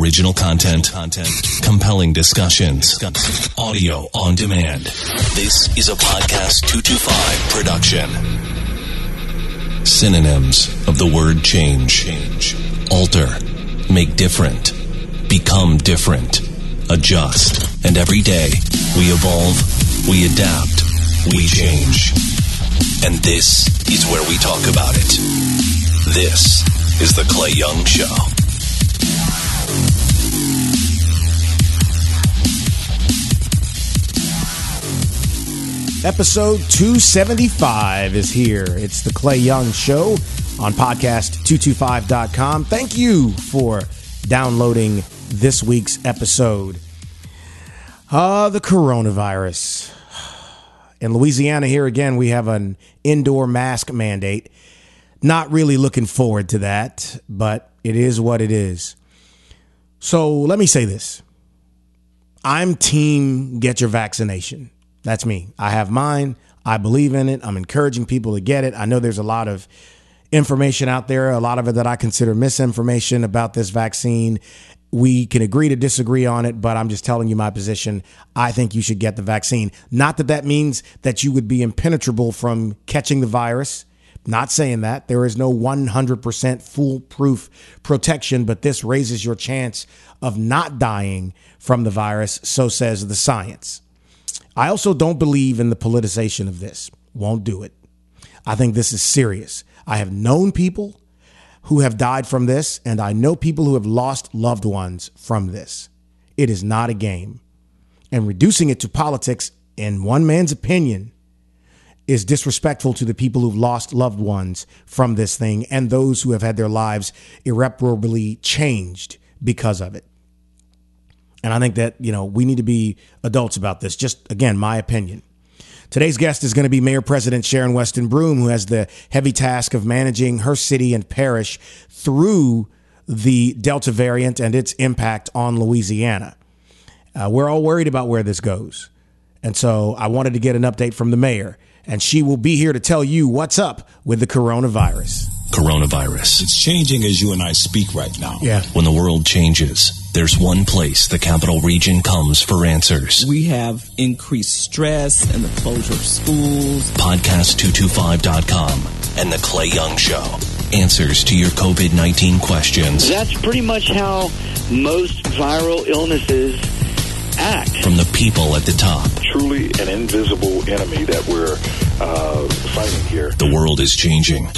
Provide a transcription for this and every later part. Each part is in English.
Original content, content, compelling discussions, audio on demand. This is a podcast 225 production. Synonyms of the word change. change. Alter, make different, become different, adjust. And every day, we evolve, we adapt, we change. And this is where we talk about it. This is The Clay Young Show. Episode 275 is here. It's the Clay Young Show on podcast225.com. Thank you for downloading this week's episode. Uh, the coronavirus. In Louisiana, here again, we have an indoor mask mandate. Not really looking forward to that, but it is what it is. So let me say this I'm team get your vaccination. That's me. I have mine. I believe in it. I'm encouraging people to get it. I know there's a lot of information out there, a lot of it that I consider misinformation about this vaccine. We can agree to disagree on it, but I'm just telling you my position. I think you should get the vaccine. Not that that means that you would be impenetrable from catching the virus. Not saying that. There is no 100% foolproof protection, but this raises your chance of not dying from the virus, so says the science. I also don't believe in the politicization of this. Won't do it. I think this is serious. I have known people who have died from this, and I know people who have lost loved ones from this. It is not a game. And reducing it to politics, in one man's opinion, is disrespectful to the people who've lost loved ones from this thing and those who have had their lives irreparably changed because of it. And I think that, you know, we need to be adults about this. Just again, my opinion. Today's guest is going to be Mayor President Sharon Weston Broome, who has the heavy task of managing her city and parish through the Delta variant and its impact on Louisiana. Uh, we're all worried about where this goes. And so I wanted to get an update from the mayor, and she will be here to tell you what's up with the coronavirus. Coronavirus. It's changing as you and I speak right now. Yeah. When the world changes, there's one place the capital region comes for answers. We have increased stress and the closure of schools. Podcast225.com and The Clay Young Show. Answers to your COVID 19 questions. That's pretty much how most viral illnesses act. From the people at the top. Truly an invisible enemy that we're uh, fighting here. The world is changing.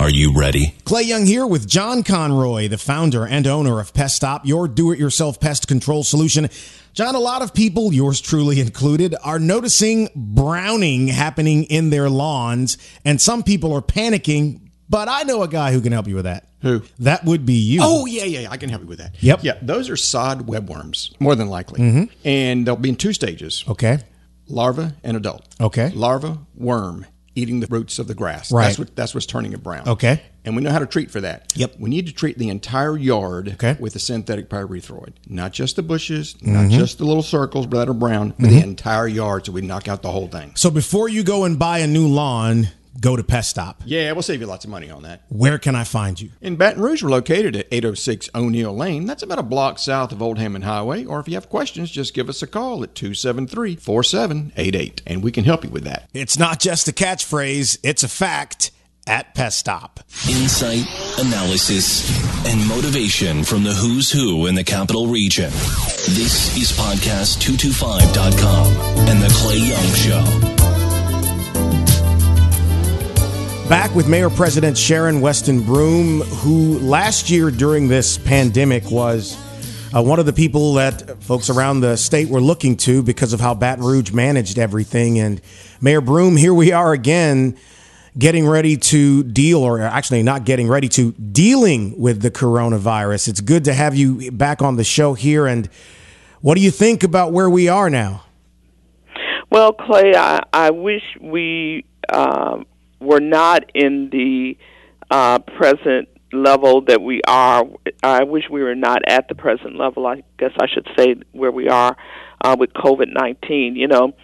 Are you ready? Clay Young here with John Conroy, the founder and owner of Pest Stop, your do it yourself pest control solution. John, a lot of people, yours truly included, are noticing browning happening in their lawns, and some people are panicking. But I know a guy who can help you with that. Who? That would be you. Oh yeah, yeah, yeah, I can help you with that. Yep. Yeah, those are sod webworms, more than likely, mm-hmm. and they'll be in two stages: Okay. larva and adult. Okay. Larva worm eating the roots of the grass. Right. That's what that's what's turning it brown. Okay. And we know how to treat for that. Yep. We need to treat the entire yard Okay. with a synthetic pyrethroid, not just the bushes, Mm-hmm. not just the little circles that are brown, but the entire yard, so we knock out the whole thing. So before you go and buy a new lawn, go to Pest Stop. Yeah, we'll save you lots of money on that. Where can I find you? In Baton Rouge, we're located at 806 O'Neal Lane. That's about a block south of Old Hammond Highway. Or if you have questions, just give us a call at 273 4788 and we can help you with that. It's not just a catchphrase, it's a fact at Pest Stop. Insight, analysis, and motivation from the who's who in the capital region. This is podcast225.com and The Clay Young Show. Back with Mayor President Sharon Weston Broome, who last year during this pandemic was uh, one of the people that folks around the state were looking to because of how Baton Rouge managed everything. And Mayor Broome, here we are again, getting ready to deal, or actually not getting ready to, dealing with the coronavirus. It's good to have you back on the show here. And what do you think about where we are now? Well, Clay, I, I wish we um, were not in the uh, present level that we are. I wish we were not at the present level. I guess I should say where we are uh, with COVID nineteen. You know,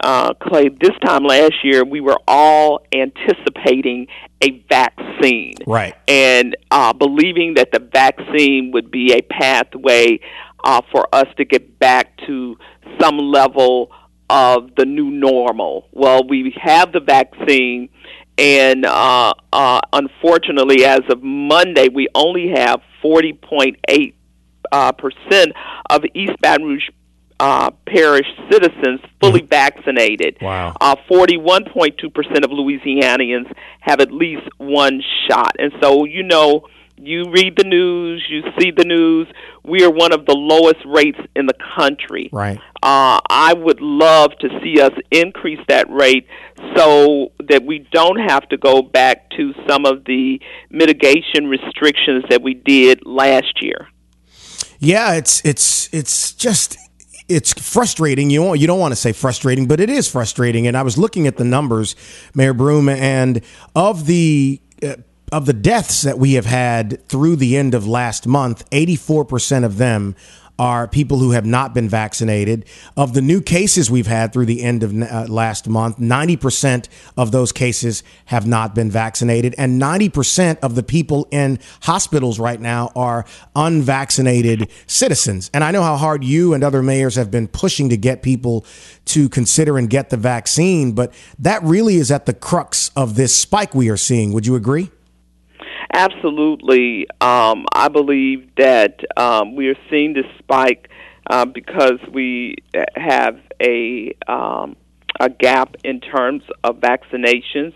uh, Clay, this time last year, we were all anticipating a vaccine. Right. And uh, believing that the vaccine would be a pathway uh, for us to get back to some level of the new normal. Well, we have the vaccine, and uh, uh, unfortunately, as of Monday, we only have 40.8 uh, percent of East Baton Rouge uh, parish citizens fully vaccinated. Wow. Uh, 41.2% of Louisianians have at least one shot. And so, you know, you read the news, you see the news. We are one of the lowest rates in the country. Right. Uh, I would love to see us increase that rate so that we don't have to go back to some of the mitigation restrictions that we did last year. Yeah, it's it's it's just it's frustrating. You you don't want to say frustrating, but it is frustrating. And I was looking at the numbers, Mayor Broome, and of the uh, of the deaths that we have had through the end of last month, eighty four percent of them are people who have not been vaccinated. Of the new cases we've had through the end of uh, last month, 90% of those cases have not been vaccinated. And 90% of the people in hospitals right now are unvaccinated citizens. And I know how hard you and other mayors have been pushing to get people to consider and get the vaccine, but that really is at the crux of this spike we are seeing. Would you agree? Absolutely. Um, I believe that um, we are seeing this spike uh, because we have a um, a gap in terms of vaccinations,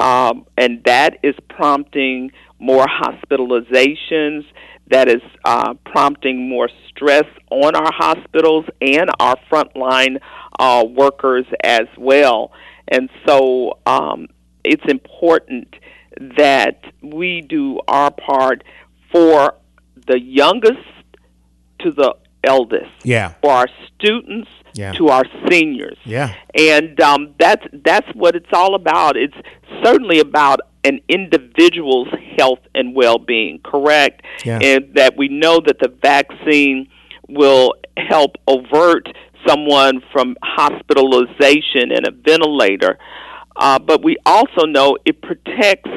um, and that is prompting more hospitalizations. That is uh, prompting more stress on our hospitals and our frontline uh, workers as well. And so um, it's important that we do our part for the youngest to the eldest. Yeah. For our students Yeah. to our seniors. Yeah. And um, that's that's what it's all about. It's certainly about an individual's health and well-being, correct? Yeah. And that we know that the vaccine will help avert someone from hospitalization and a ventilator. Uh, but we also know it protects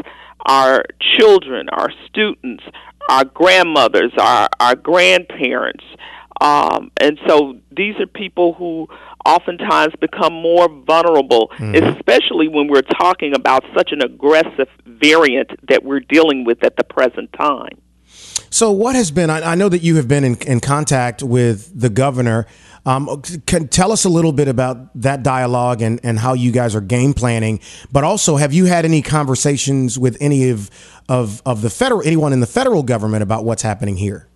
our children, our students, our grandmothers, our, our grandparents. Um, and so these are people who oftentimes become more vulnerable, especially when we're talking about such an aggressive variant that we're dealing with at the present time. So, what has been? I, I know that you have been in, in contact with the governor. Um, can tell us a little bit about that dialogue and, and how you guys are game planning. But also, have you had any conversations with any of of of the federal anyone in the federal government about what's happening here?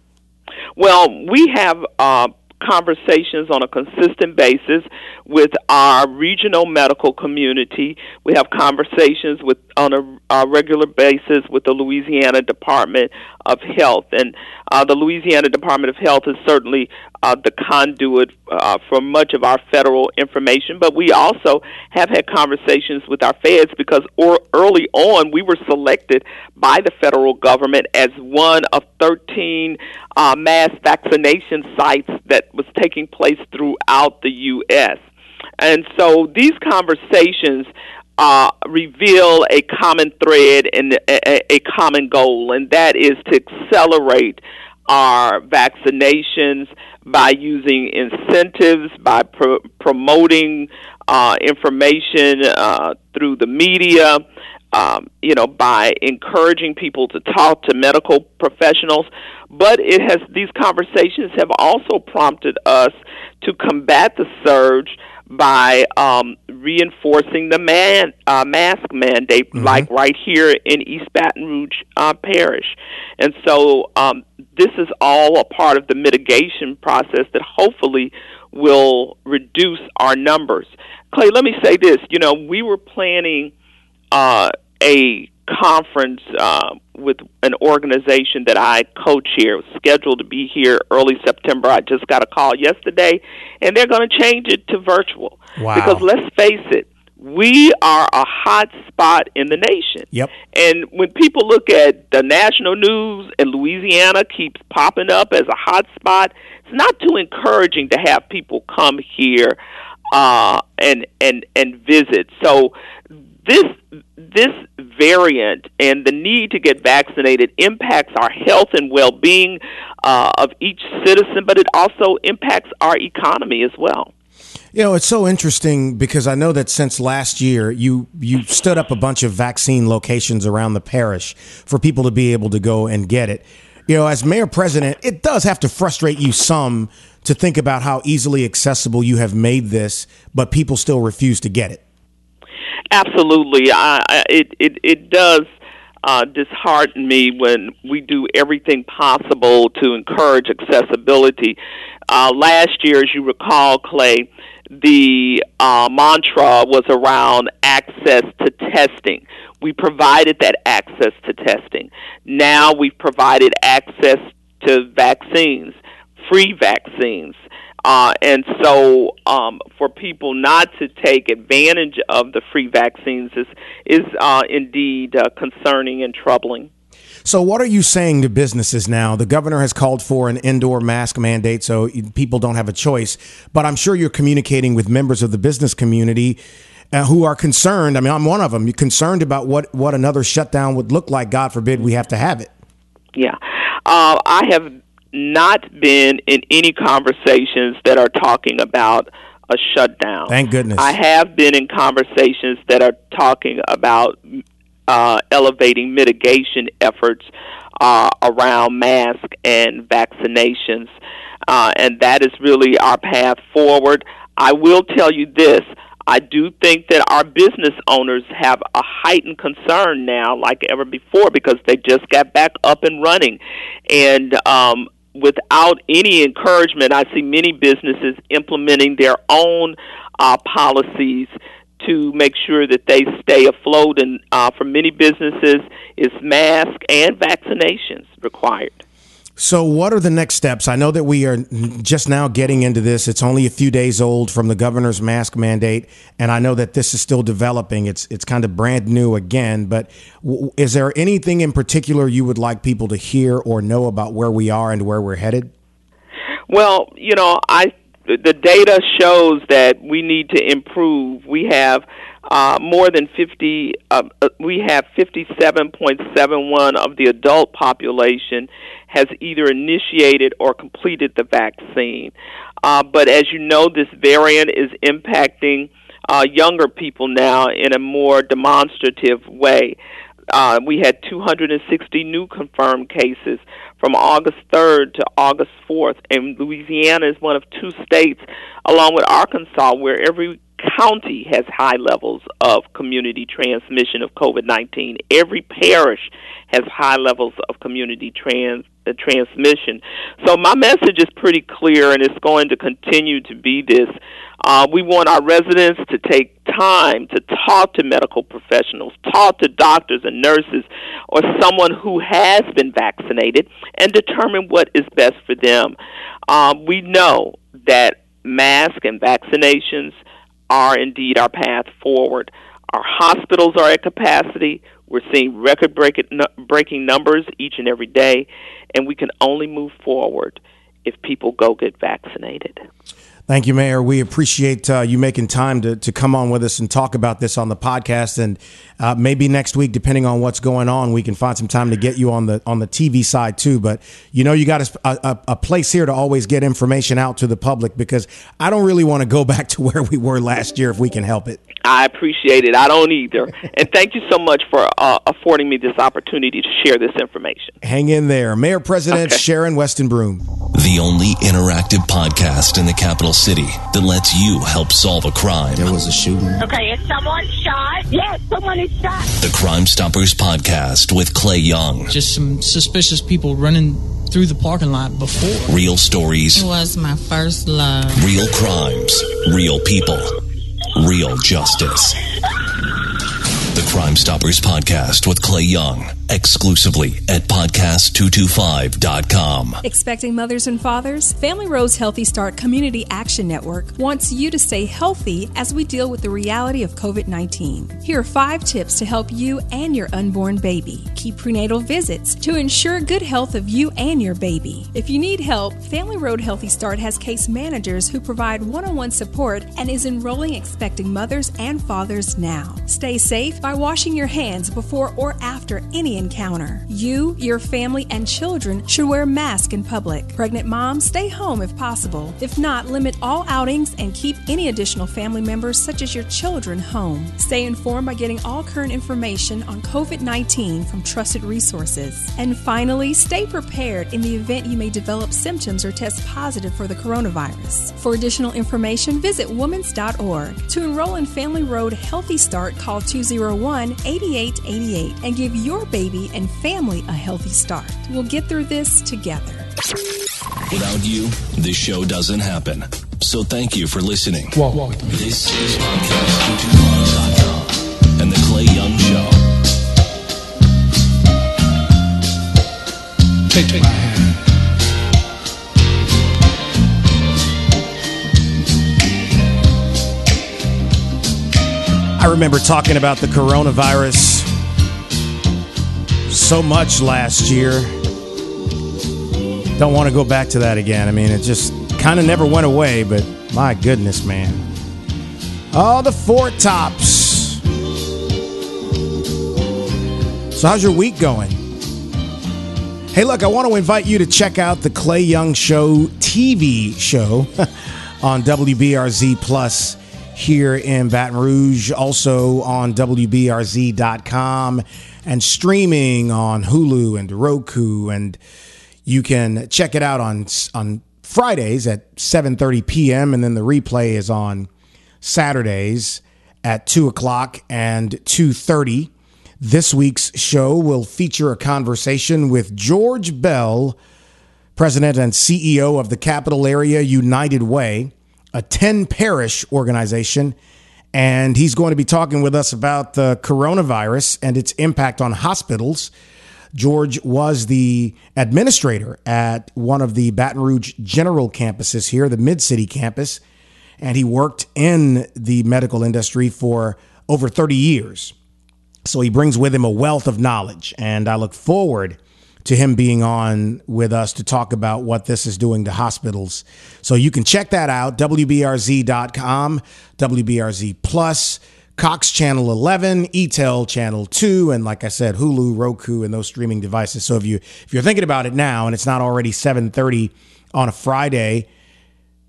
Well, we have uh, conversations on a consistent basis with our regional medical community. We have conversations with on a, a regular basis with the Louisiana Department of Health, and uh, the Louisiana Department of Health is certainly uh, the conduit uh, for much of our federal information. But we also have had conversations with our feds because or, early on we were selected by the federal government as one of 13 uh, mass vaccination sites that was taking place throughout the U.S. And so these conversations uh, reveal a common thread and a, a common goal, and that is to accelerate our vaccinations by using incentives, by pro- promoting uh, information uh, through the media, um, you know, by encouraging people to talk to medical professionals. But it has these conversations have also prompted us to combat the surge by um, reinforcing the man uh, mask mandate, like right here in East Baton Rouge uh, Parish. And so um, this is all a part of the mitigation process that hopefully will reduce our numbers. Clay, let me say this. You know, we were planning uh, a conference uh, with an organization that I co-chair. Scheduled to be here early September. I just got a call yesterday, and they're going to change it to virtual. Wow. Because let's face it, we are a hot spot in the nation. Yep. And when people look at the national news and Louisiana keeps popping up as a hot spot, it's not too encouraging to have people come here uh, and and and visit. So this this variant and the need to get vaccinated impacts our health and well-being uh, of each citizen, but it also impacts our economy as well. You know, it's so interesting because I know that since last year, you you stood up a bunch of vaccine locations around the parish for people to be able to go and get it. You know, as mayor president, it does have to frustrate you some to think about how easily accessible you have made this, but people still refuse to get it. Absolutely, I, it it it does uh, dishearten me when we do everything possible to encourage accessibility. Uh, last year, as you recall, Clay, the uh, mantra was around access to testing. We provided that access to testing. Now we've provided access to vaccines, free vaccines. Uh, and so, um, for people not to take advantage of the free vaccines is is uh, indeed uh, concerning and troubling. So, what are you saying to businesses now? The governor has called for an indoor mask mandate, so people don't have a choice. But I'm sure you're communicating with members of the business community uh, who are concerned. I mean, I'm one of them. You're concerned about what what another shutdown would look like. God forbid we have to have it. Yeah, uh, I have not been in any conversations that are talking about a shutdown. Thank goodness. I have been in conversations that are talking about uh, elevating mitigation efforts uh, around mask and vaccinations, uh, and that is really our path forward. I will tell you this. I do think that our business owners have a heightened concern now, like ever before, because they just got back up and running. And um, without any encouragement, I see many businesses implementing their own uh, policies to make sure that they stay afloat. And uh, for many businesses, is mask and vaccinations required. So, what are the next steps? I know that we are just now getting into this. It's only a few days old from the governor's mask mandate, and I know that this is still developing. It's it's kind of brand new again. But w- is there anything in particular you would like people to hear or know about where we are and where we're headed? Well, you know, I the data shows that we need to improve. We have uh, more than 50, uh, uh we have 57.71 of the adult population has either initiated or completed the vaccine. Uh, but as you know, this variant is impacting uh, younger people now in a more demonstrative way. Uh, we had 260 new confirmed cases from August 3rd to August 4th, and Louisiana is one of two states, along with Arkansas, where every county has high levels of community transmission of COVID 19. Every parish has high levels of community trans, uh, transmission. So, my message is pretty clear, and it's going to continue to be this. Uh, we want our residents to take time to talk to medical professionals, talk to doctors and nurses, or someone who has been vaccinated, and determine what is best for them. Um, we know that mask and vaccinations are indeed our path forward. Our hospitals are at capacity. We're seeing record breaking numbers each and every day, and we can only move forward if people go get vaccinated. Thank you, Mayor. We appreciate uh, you making time to, to come on with us and talk about this on the podcast. And uh, maybe next week, depending on what's going on, we can find some time to get you on the on the TV side too. But you know, you got a, a, a place here to always get information out to the public because I don't really want to go back to where we were last year if we can help it. I appreciate it. I don't either. and thank you so much for uh, affording me this opportunity to share this information. Hang in there. Mayor President okay. Sharon Weston Broome. The only interactive podcast in the capital city that lets you help solve a crime. There was a shooting. Okay, is someone shot? Yes, someone is shot. The Crime Stoppers podcast with Clay Young. Just some suspicious people running through the parking lot before. Real stories. It was my first love. Real crimes. Real people. Real justice. The Crime Stoppers podcast with Clay Young exclusively at podcast225.com. Expecting mothers and fathers, Family Road's Healthy Start Community Action Network wants you to stay healthy as we deal with the reality of COVID 19. Here are five tips to help you and your unborn baby. Keep prenatal visits to ensure good health of you and your baby. If you need help, Family Road Healthy Start has case managers who provide one on one support and is enrolling expecting mothers and fathers now. Stay safe by washing your hands before or after any encounter. You, your family, and children should wear masks in public. Pregnant moms, stay home if possible. If not, limit all outings and keep any additional family members, such as your children, home. Stay informed by getting all current information on COVID 19 from trusted resources. And finally, stay prepared in the event you may develop symptoms or test positive for the coronavirus. For additional information, visit womans.org. To enroll in Family Road Healthy Start, call 201 8888 and give your baby and family a healthy start. We'll get through this together. Without you, this show doesn't happen. So thank you for listening. Walk, walk. This is podcast225.com and The Clay Young Show. Take, take my hand. I remember talking about the coronavirus so much last year. Don't want to go back to that again. I mean, it just kind of never went away, but my goodness, man. Oh, the Four Tops. So, how's your week going? Hey, look, I want to invite you to check out the Clay Young Show TV show on WBRZ Plus here in Baton Rouge, also on WBRZ.com and streaming on Hulu and Roku. And you can check it out on, on Fridays at 7.30 p.m. And then the replay is on Saturdays at 2 o'clock and 2.30. This week's show will feature a conversation with George Bell, President and CEO of the Capital Area United Way, a 10 parish organization. And he's going to be talking with us about the coronavirus and its impact on hospitals. George was the administrator at one of the Baton Rouge general campuses here, the Mid City campus, and he worked in the medical industry for over 30 years. So he brings with him a wealth of knowledge, and I look forward to him being on with us to talk about what this is doing to hospitals. So you can check that out, WBRZ.com, WBRZ Plus, Cox Channel 11, EATEL Channel 2, and like I said, Hulu, Roku, and those streaming devices. So if you if you're thinking about it now and it's not already 7:30 on a Friday,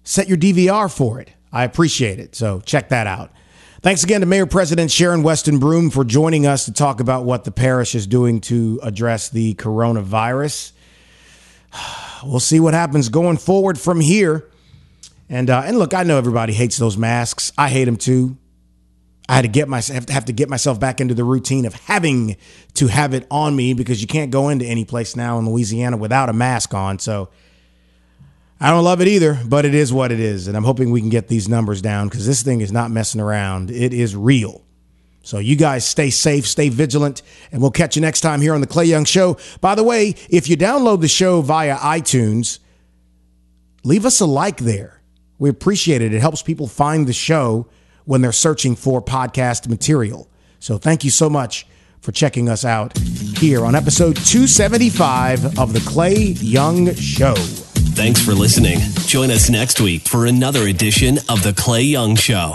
set your DVR for it. I appreciate it. So check that out. Thanks again to Mayor President Sharon Weston Broome for joining us to talk about what the parish is doing to address the coronavirus. We'll see what happens going forward from here. And uh, and look, I know everybody hates those masks. I hate them too. I had to get myself have to get myself back into the routine of having to have it on me because you can't go into any place now in Louisiana without a mask on. So I don't love it either, but it is what it is. And I'm hoping we can get these numbers down because this thing is not messing around. It is real. So you guys stay safe, stay vigilant, and we'll catch you next time here on the Clay Young Show. By the way, if you download the show via iTunes, leave us a like there. We appreciate it. It helps people find the show when they're searching for podcast material. So thank you so much for checking us out here on episode 275 of the Clay Young Show. Thanks for listening. Join us next week for another edition of The Clay Young Show.